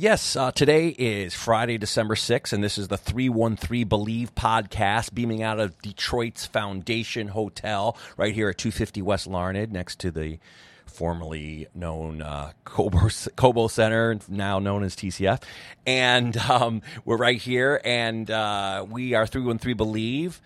Yes, uh, today is Friday, December 6th, and this is the 313 Believe podcast beaming out of Detroit's Foundation Hotel right here at 250 West Larned next to the formerly known uh, Cobo, Cobo Center, now known as TCF. And um, we're right here, and uh, we are 313 Believe,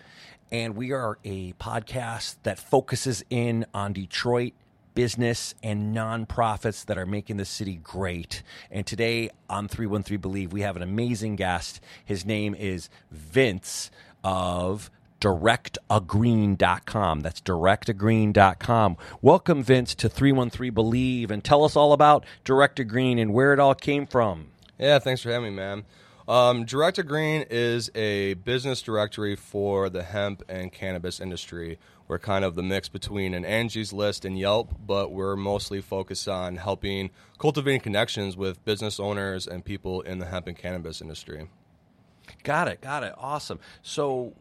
and we are a podcast that focuses in on Detroit business and nonprofits that are making the city great. And today on 313 Believe, we have an amazing guest. His name is Vince of directtogreen.com. That's directtogreen.com. Welcome, Vince, to 313 Believe and tell us all about Direct to Green and where it all came from. Yeah, thanks for having me, man. Um, Green is a business directory for the hemp and cannabis industry. We're kind of the mix between an Angie's List and Yelp, but we're mostly focused on helping cultivating connections with business owners and people in the hemp and cannabis industry. Got it, got it. Awesome. So,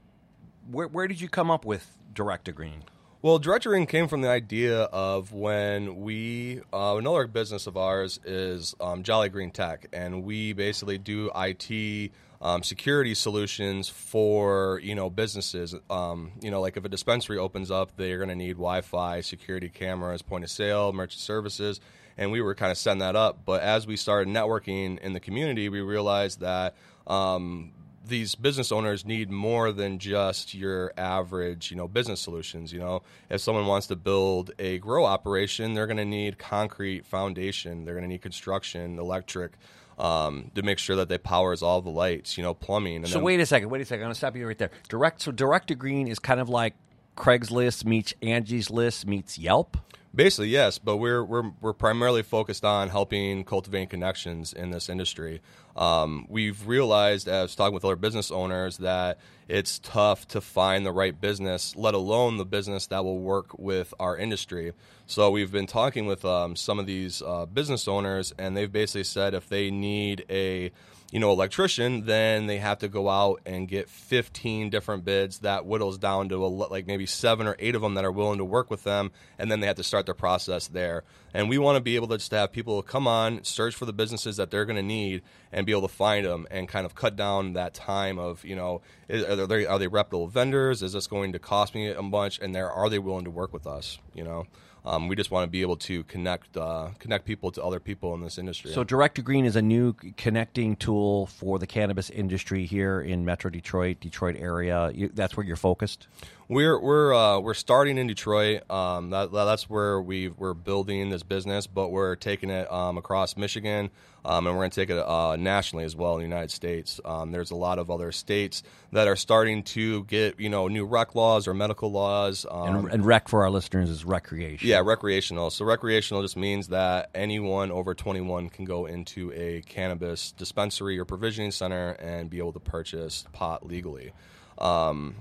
where, where did you come up with Direct to Green? Well, Direct to Green came from the idea of when we, uh, another business of ours is um, Jolly Green Tech, and we basically do IT um, security solutions for you know businesses. Um, you know, like if a dispensary opens up, they're going to need Wi-Fi, security cameras, point of sale, merchant services, and we were kind of setting that up. But as we started networking in the community, we realized that um, these business owners need more than just your average, you know, business solutions. You know, if someone wants to build a grow operation, they're going to need concrete foundation. They're going to need construction, electric, um, to make sure that they powers all the lights. You know, plumbing. And so then, wait a second, wait a second. I'm going to stop you right there. Direct. So Direct to Green is kind of like Craigslist meets Angie's List meets Yelp. Basically, yes, but we're we're we're primarily focused on helping cultivating connections in this industry. Um, we've realized, as talking with other business owners, that it's tough to find the right business, let alone the business that will work with our industry. So we've been talking with um, some of these uh, business owners, and they've basically said if they need a you know, electrician, then they have to go out and get 15 different bids. That whittles down to a, like maybe seven or eight of them that are willing to work with them, and then they have to start their process there. And we want to be able to just have people come on, search for the businesses that they're going to need, and be able to find them and kind of cut down that time of you know, are they are they reputable vendors? Is this going to cost me a bunch? And there are they willing to work with us? You know. Um, we just want to be able to connect uh, connect people to other people in this industry. So, Direct to Green is a new connecting tool for the cannabis industry here in Metro Detroit, Detroit area. You, that's where you're focused. We're we're uh, we're starting in Detroit. Um, that, that's where we we're building this business, but we're taking it um, across Michigan, um, and we're going to take it uh, nationally as well in the United States. Um, there's a lot of other states that are starting to get you know new rec laws or medical laws. And, um, and, rec for our listeners is recreation. Yeah, recreational. So recreational just means that anyone over 21 can go into a cannabis dispensary or provisioning center and be able to purchase pot legally. Um,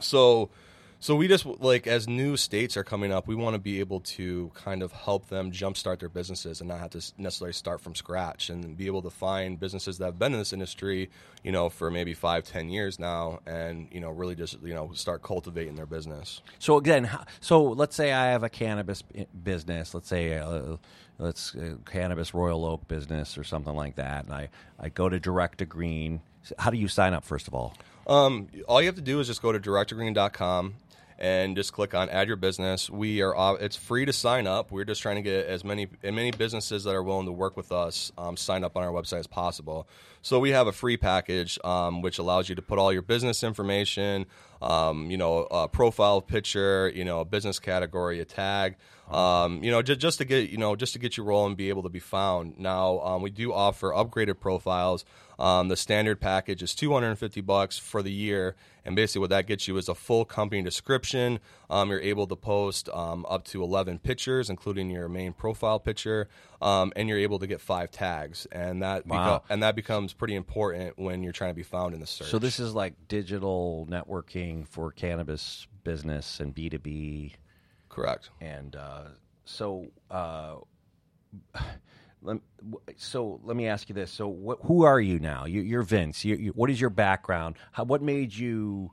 so so we just like as new states are coming up, we want to be able to kind of help them jumpstart their businesses and not have to necessarily start from scratch and be able to find businesses that have been in this industry, you know, for maybe five, ten years now, and you know, really just you know start cultivating their business. So again, so let's say I have a cannabis business. Let's say. Uh, let's uh, cannabis royal oak business or something like that and i, I go to direct to green how do you sign up first of all um, all you have to do is just go to directtogreen.com and just click on add your business. We are it's free to sign up. We're just trying to get as many as many businesses that are willing to work with us um, sign up on our website as possible. So we have a free package um, which allows you to put all your business information, um, you know, a profile picture, you know, a business category, a tag. Um, you know, just, just to get you know, just to get you rolling, and be able to be found. Now, um, we do offer upgraded profiles. Um, the standard package is 250 bucks for the year, and basically what that gets you is a full company description. Um, you're able to post um, up to 11 pictures, including your main profile picture, um, and you're able to get five tags, and that wow. beco- and that becomes pretty important when you're trying to be found in the search. So this is like digital networking for cannabis business and B2B. Correct. And uh, so. Uh, let, so let me ask you this: So, who are you now? You, are Vince. You, you, what is your background? How, what made you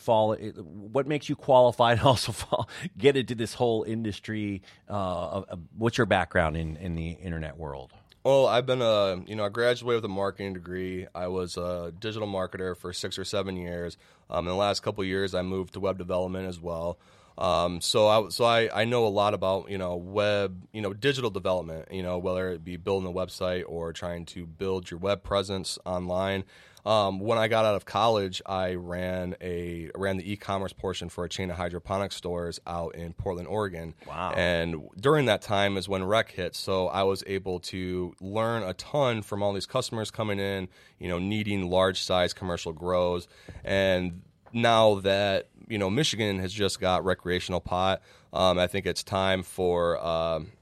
fall? What makes you qualified also fall, get into this whole industry? Uh, what's your background in in the internet world? Well, I've been a you know I graduated with a marketing degree. I was a digital marketer for six or seven years. Um, in the last couple years, I moved to web development as well. Um, so I so I, I know a lot about you know web you know digital development you know whether it be building a website or trying to build your web presence online. Um, when I got out of college, I ran a ran the e-commerce portion for a chain of hydroponic stores out in Portland, Oregon. Wow! And during that time is when rec hit, so I was able to learn a ton from all these customers coming in, you know, needing large size commercial grows, and now that you know Michigan has just got recreational pot, um, I think it's time for um,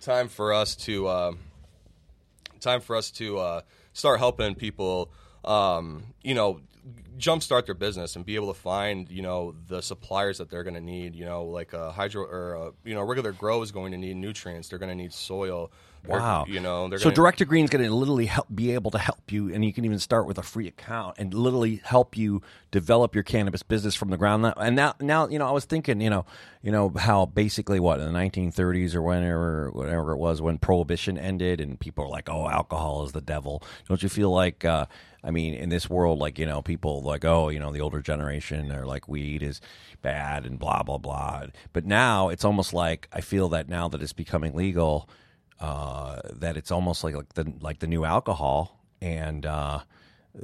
time for us to uh, time for us to uh, start helping people, um, you know, jumpstart their business and be able to find, you know, the suppliers that they're going to need. You know, like a hydro or a, you know, regular grow is going to need nutrients. They're going to need soil. Wow. you know, so Direct to Green's going to literally help, be able to help you, and you can even start with a free account and literally help you develop your cannabis business from the ground. up. And now, now, you know, I was thinking, you know, you know how basically what in the 1930s or whenever, whatever it was when prohibition ended, and people are like, "Oh, alcohol is the devil." Don't you feel like? Uh, I mean, in this world, like you know, people like, oh, you know, the older generation are like, weed is bad and blah blah blah. But now it's almost like I feel that now that it's becoming legal uh, that it's almost like like the like the new alcohol, and uh,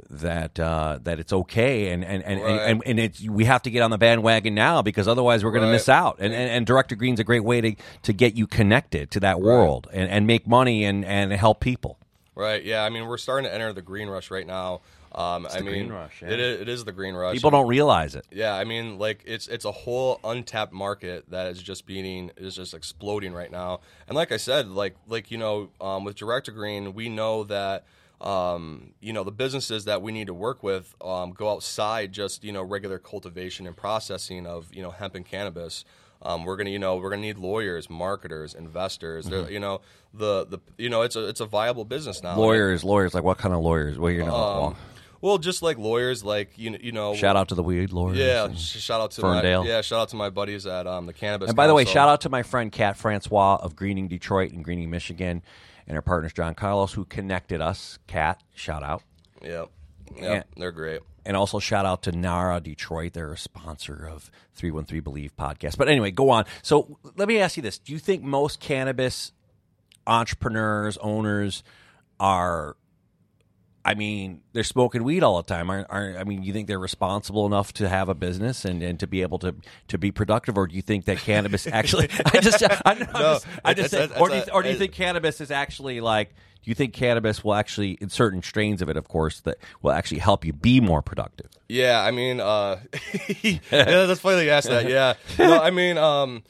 that uh, that it's okay, and and and, right. and, and it's we have to get on the bandwagon now because otherwise we're going right. to miss out. And, and, and Direct to Green's a great way to to get you connected to that world right. and, and make money and and help people. Right. Yeah. I mean, we're starting to enter the green rush right now. Um, I mean, rush, yeah. it, is, it is the green rush. People don't realize it. Yeah, I mean, like it's it's a whole untapped market that is just being is just exploding right now. And like I said, like like you know, um, with Direct to Green, we know that um, you know the businesses that we need to work with um, go outside just you know regular cultivation and processing of you know hemp and cannabis. Um, we're gonna, you know, we're gonna need lawyers, marketers, investors. Mm-hmm. You know, the the you know, it's a it's a viable business now. Lawyers, lawyers, like what kind of lawyers? Well, you know, um, well, just like lawyers, like you, you know. Shout out to the weed lawyers. Yeah, shout out to Ferndale. My, yeah, shout out to my buddies at um, the cannabis. And by the way, shout out to my friend Kat Francois of Greening Detroit and Greening Michigan, and her partners John Carlos who connected us. Kat, shout out. Yep, yep, they're great. And also shout out to Nara Detroit. They're a sponsor of 313 Believe podcast. But anyway, go on. So let me ask you this. Do you think most cannabis entrepreneurs, owners are I mean, they're smoking weed all the time. Aren't, aren't, I mean, you think they're responsible enough to have a business and, and to be able to, to be productive, or do you think that cannabis actually? I just, I, no, just, I just say, or do you, or do you think cannabis is actually like? Do you think cannabis will actually, in certain strains of it, of course, that will actually help you be more productive? Yeah, I mean, uh, yeah, that's funny that you asked that. Yeah, no, I mean, um,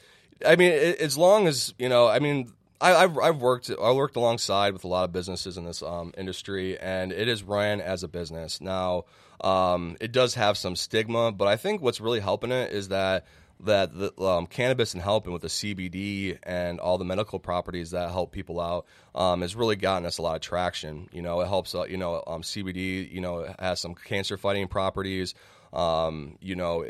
I mean, as long as you know, I mean, I, have I've worked I worked alongside with a lot of businesses in this um, industry, and it is ran as a business. Now, um, it does have some stigma, but I think what's really helping it is that that the um, cannabis and helping with the CBD and all the medical properties that help people out um, has really gotten us a lot of traction. You know, it helps. Uh, you know, um, CBD. You know, has some cancer fighting properties. Um, you know,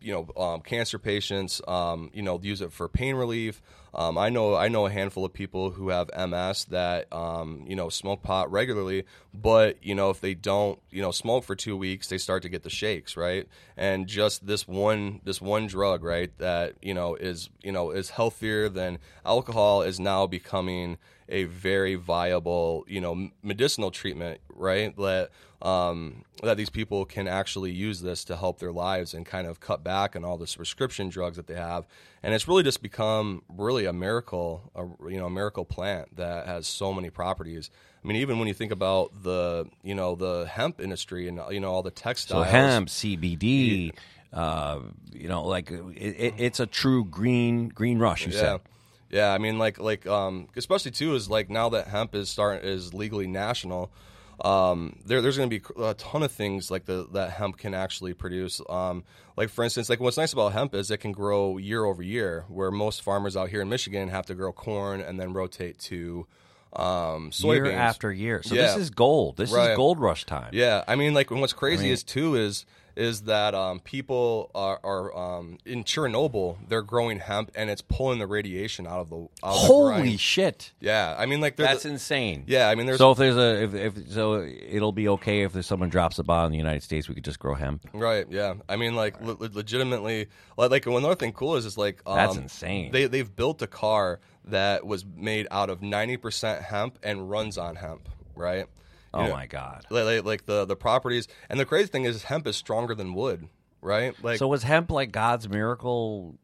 you know, um, cancer patients, um, you know, use it for pain relief. Um, I know I know a handful of people who have MS that um, you know smoke pot regularly, but you know if they don't you know smoke for two weeks, they start to get the shakes, right? And just this one this one drug, right, that you know is you know is healthier than alcohol is now becoming a very viable you know medicinal treatment, right? That um, that these people can actually use this to help their lives and kind of cut back on all this prescription drugs that they have. And it's really just become really a miracle, a, you know, a miracle plant that has so many properties. I mean, even when you think about the, you know, the hemp industry and you know all the textiles, so hemp, CBD, yeah. uh, you know, like it, it, it's a true green green rush. You yeah. said. Yeah, I mean, like, like, um, especially too is like now that hemp is starting is legally national um, there, there's going to be a ton of things like the, that hemp can actually produce. Um, like for instance, like what's nice about hemp is it can grow year over year, where most farmers out here in Michigan have to grow corn and then rotate to um, soybeans year after year. So yeah. this is gold. This right. is gold rush time. Yeah, I mean, like what's crazy I mean, is too is is that um, people are, are um, in Chernobyl. They're growing hemp, and it's pulling the radiation out of the. Out of Holy grind. shit! Yeah, I mean, like That's the- insane. yeah. I mean, there's So if there's a if, if so, it'll be okay if there's someone drops a bomb in the United States. We could just grow hemp. Right. Yeah. I mean, like, le- le- legitimately, like, like, another thing cool is, is like, um, That's insane. They they've built a car that was made out of ninety percent hemp and runs on hemp. Right. Oh know, my god! Like, like, like the the properties, and the crazy thing is, hemp is stronger than wood. Right. Like, So was hemp like God's miracle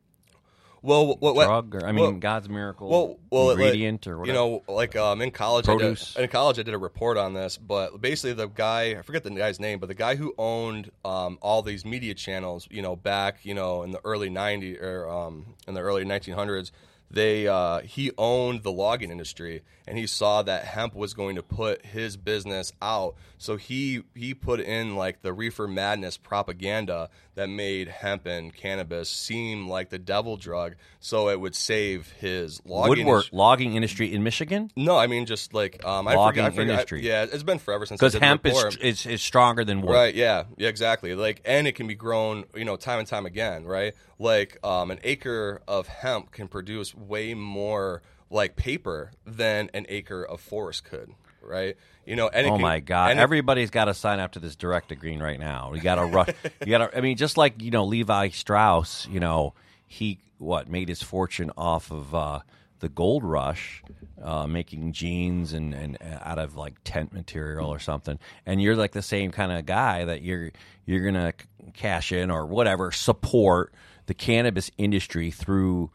well, what, what, drug, or I well- mean, God's miracle well, well, like, ingredient, or whatever? You know, like um, in college, Produce. I did, in college I did a report on this, but basically the guy, I forget the guy's name, but the guy who owned um, all these media channels, you know, back, you know, in the early '90s or um, in the early 1900s, they uh, he owned the logging industry, and he saw that hemp was going to put his business out, so he he put in like the reefer madness propaganda that made hemp and cannabis seem like the devil drug, so it would save his logging woodwork industry. logging industry in Michigan No, I mean just like um, I Logging forget, I forget, industry. yeah, it's been forever since because hemp is, is is stronger than wood. Right, yeah, yeah, exactly. Like, and it can be grown, you know, time and time again, right? Like, um, an acre of hemp can produce way more like paper than an acre of forest could, right? You know, and oh can, my god, everybody's got to sign up to this direct to green right now. We got to rush. you got to. I mean, just like you know, Levi Strauss. You know, he what made his fortune off of uh, the gold rush, uh, making jeans and and uh, out of like tent material or something. And you're like the same kind of guy that you're you're gonna cash in or whatever support the cannabis industry through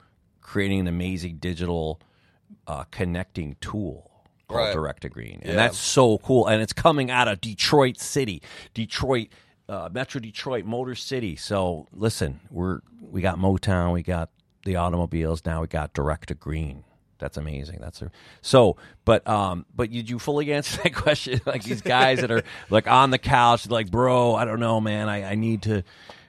creating an amazing digital uh, connecting tool called Right. Direct to Green, and Yeah. that's so cool. And it's coming out of Detroit City, Detroit, uh, Metro Detroit, Motor City. So listen, we're we got Motown, we got the automobiles, now we got Direct to Green. That's amazing. That's a, so. But um, but did you fully answer that question? Like these guys that are like on the couch, like, bro, I don't know, man. I, I need to.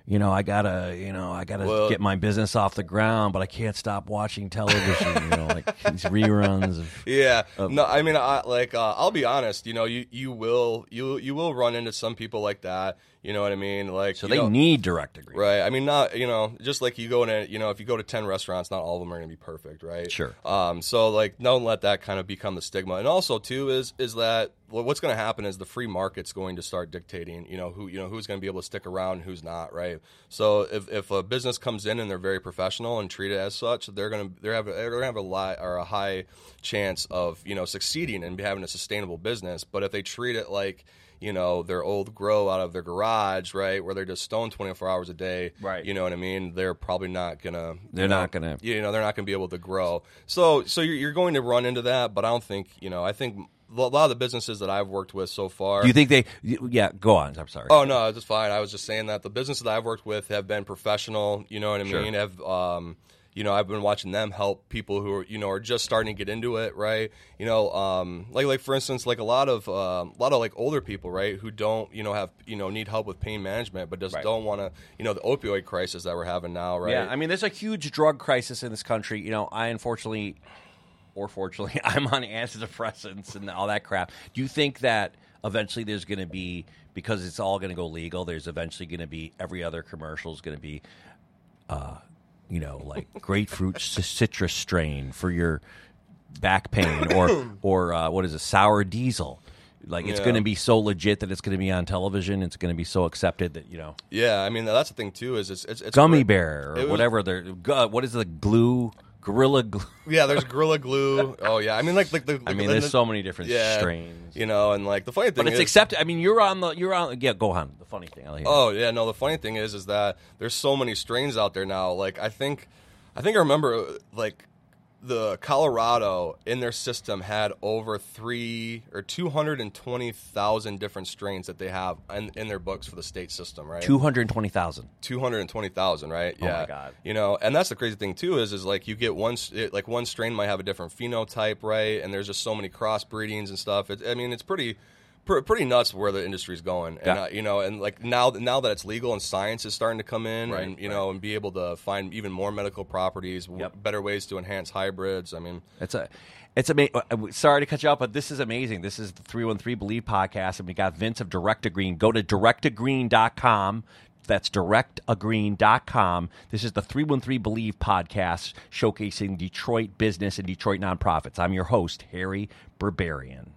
You know, I gotta, you know, I gotta Well- get my business off the ground, but I can't stop watching television. you know, like these reruns of Yeah. no, I mean, I, like uh, I'll be honest. You know, you you will you you will run into some people like that. You know what I mean? Like, So they need direct agree. Right. I mean, not you know, just like you go in, a, you know, if you go to ten restaurants, not all of them are going to be perfect, right? Sure. Um. So like, don't let that kind of become the stigma. And also, too, is is that what's going to happen is the free market's going to start dictating, you know, who you know who's going to be able to stick around, and who's not, right? So if, if a business comes in and they're very professional and treated as such, they're going to they're have they're going to have a lot or a high chance of you know succeeding and having a sustainable business. But if they treat it like you know their old grow out of their garage, right, where they're just stoned twenty four hours a day, Right. You know what I mean? They're probably not gonna. They're know, not gonna- You know, they're not gonna be able to grow. So, so you're, you're going to run into that, but I don't think you know. I think a lot of the businesses that I've worked with so far. Do you think they? Yeah, go on. I'm sorry. Oh no, it's fine. I was just saying that the businesses that I've worked with have been professional. You know what I Sure. mean? Have um, you know, I've been watching them help people who are you know are just starting to get into it, right? You know, um, like like for instance, like a lot of um, a lot of like older people, right, who don't you know have you know need help with pain management, but just Right. don't want to you know the opioid crisis that we're having now, right? Yeah, I mean, there's a huge drug crisis in this country. You know, I unfortunately, or fortunately, I'm on antidepressants and all that crap. Do you think that eventually there's going to be because it's all going to go legal? There's eventually going to be every other commercial is going to be, uh, you know, like grapefruit citrus strain for your back pain, or or uh, what is a sour diesel. Like it's Yeah. going to be so legit that it's going to be on television. It's going to be so accepted that you know yeah. I mean, that's the thing too. Is it's it's, it's gummy bear or It was- whatever they're gu- what is the glue gorilla glue Yeah, there's Gorilla Glue. Oh yeah, I mean like like the. i mean the- there's the- so many different yeah, strains You know, and like the funny thing but it's is, accepted i mean you're on the you're on yeah go on the funny thing Oh yeah, no. The funny thing is, is that there's so many strains out there now. Like I think, I think I remember like the Colorado in their system had over three or two hundred and twenty thousand different strains that they have in, in their books for the state system, right? 220000 two hundred and twenty thousand, right? Oh my Yeah. God. You know, and that's the crazy thing too is is like you get one it, like one strain might have a different phenotype, right? And there's just so many crossbreedings and stuff. It, I mean, it's pretty. Pr- Pretty nuts where the industry's going, and Yeah. uh, you know, and like now, now that it's legal and science is starting to come in, Right, and you right. know, and be able to find even more medical properties, w- Yep. better ways to enhance hybrids. I mean, It's a, it's amazing. Sorry to cut you off, but this is amazing. This is the 313 Believe podcast, and we got Vince of Direct to Green. Go to directtogreen.com. That's directtogreen.com. This is the 313 Believe podcast showcasing Detroit business and Detroit nonprofits. I'm your host, Harry Berberian.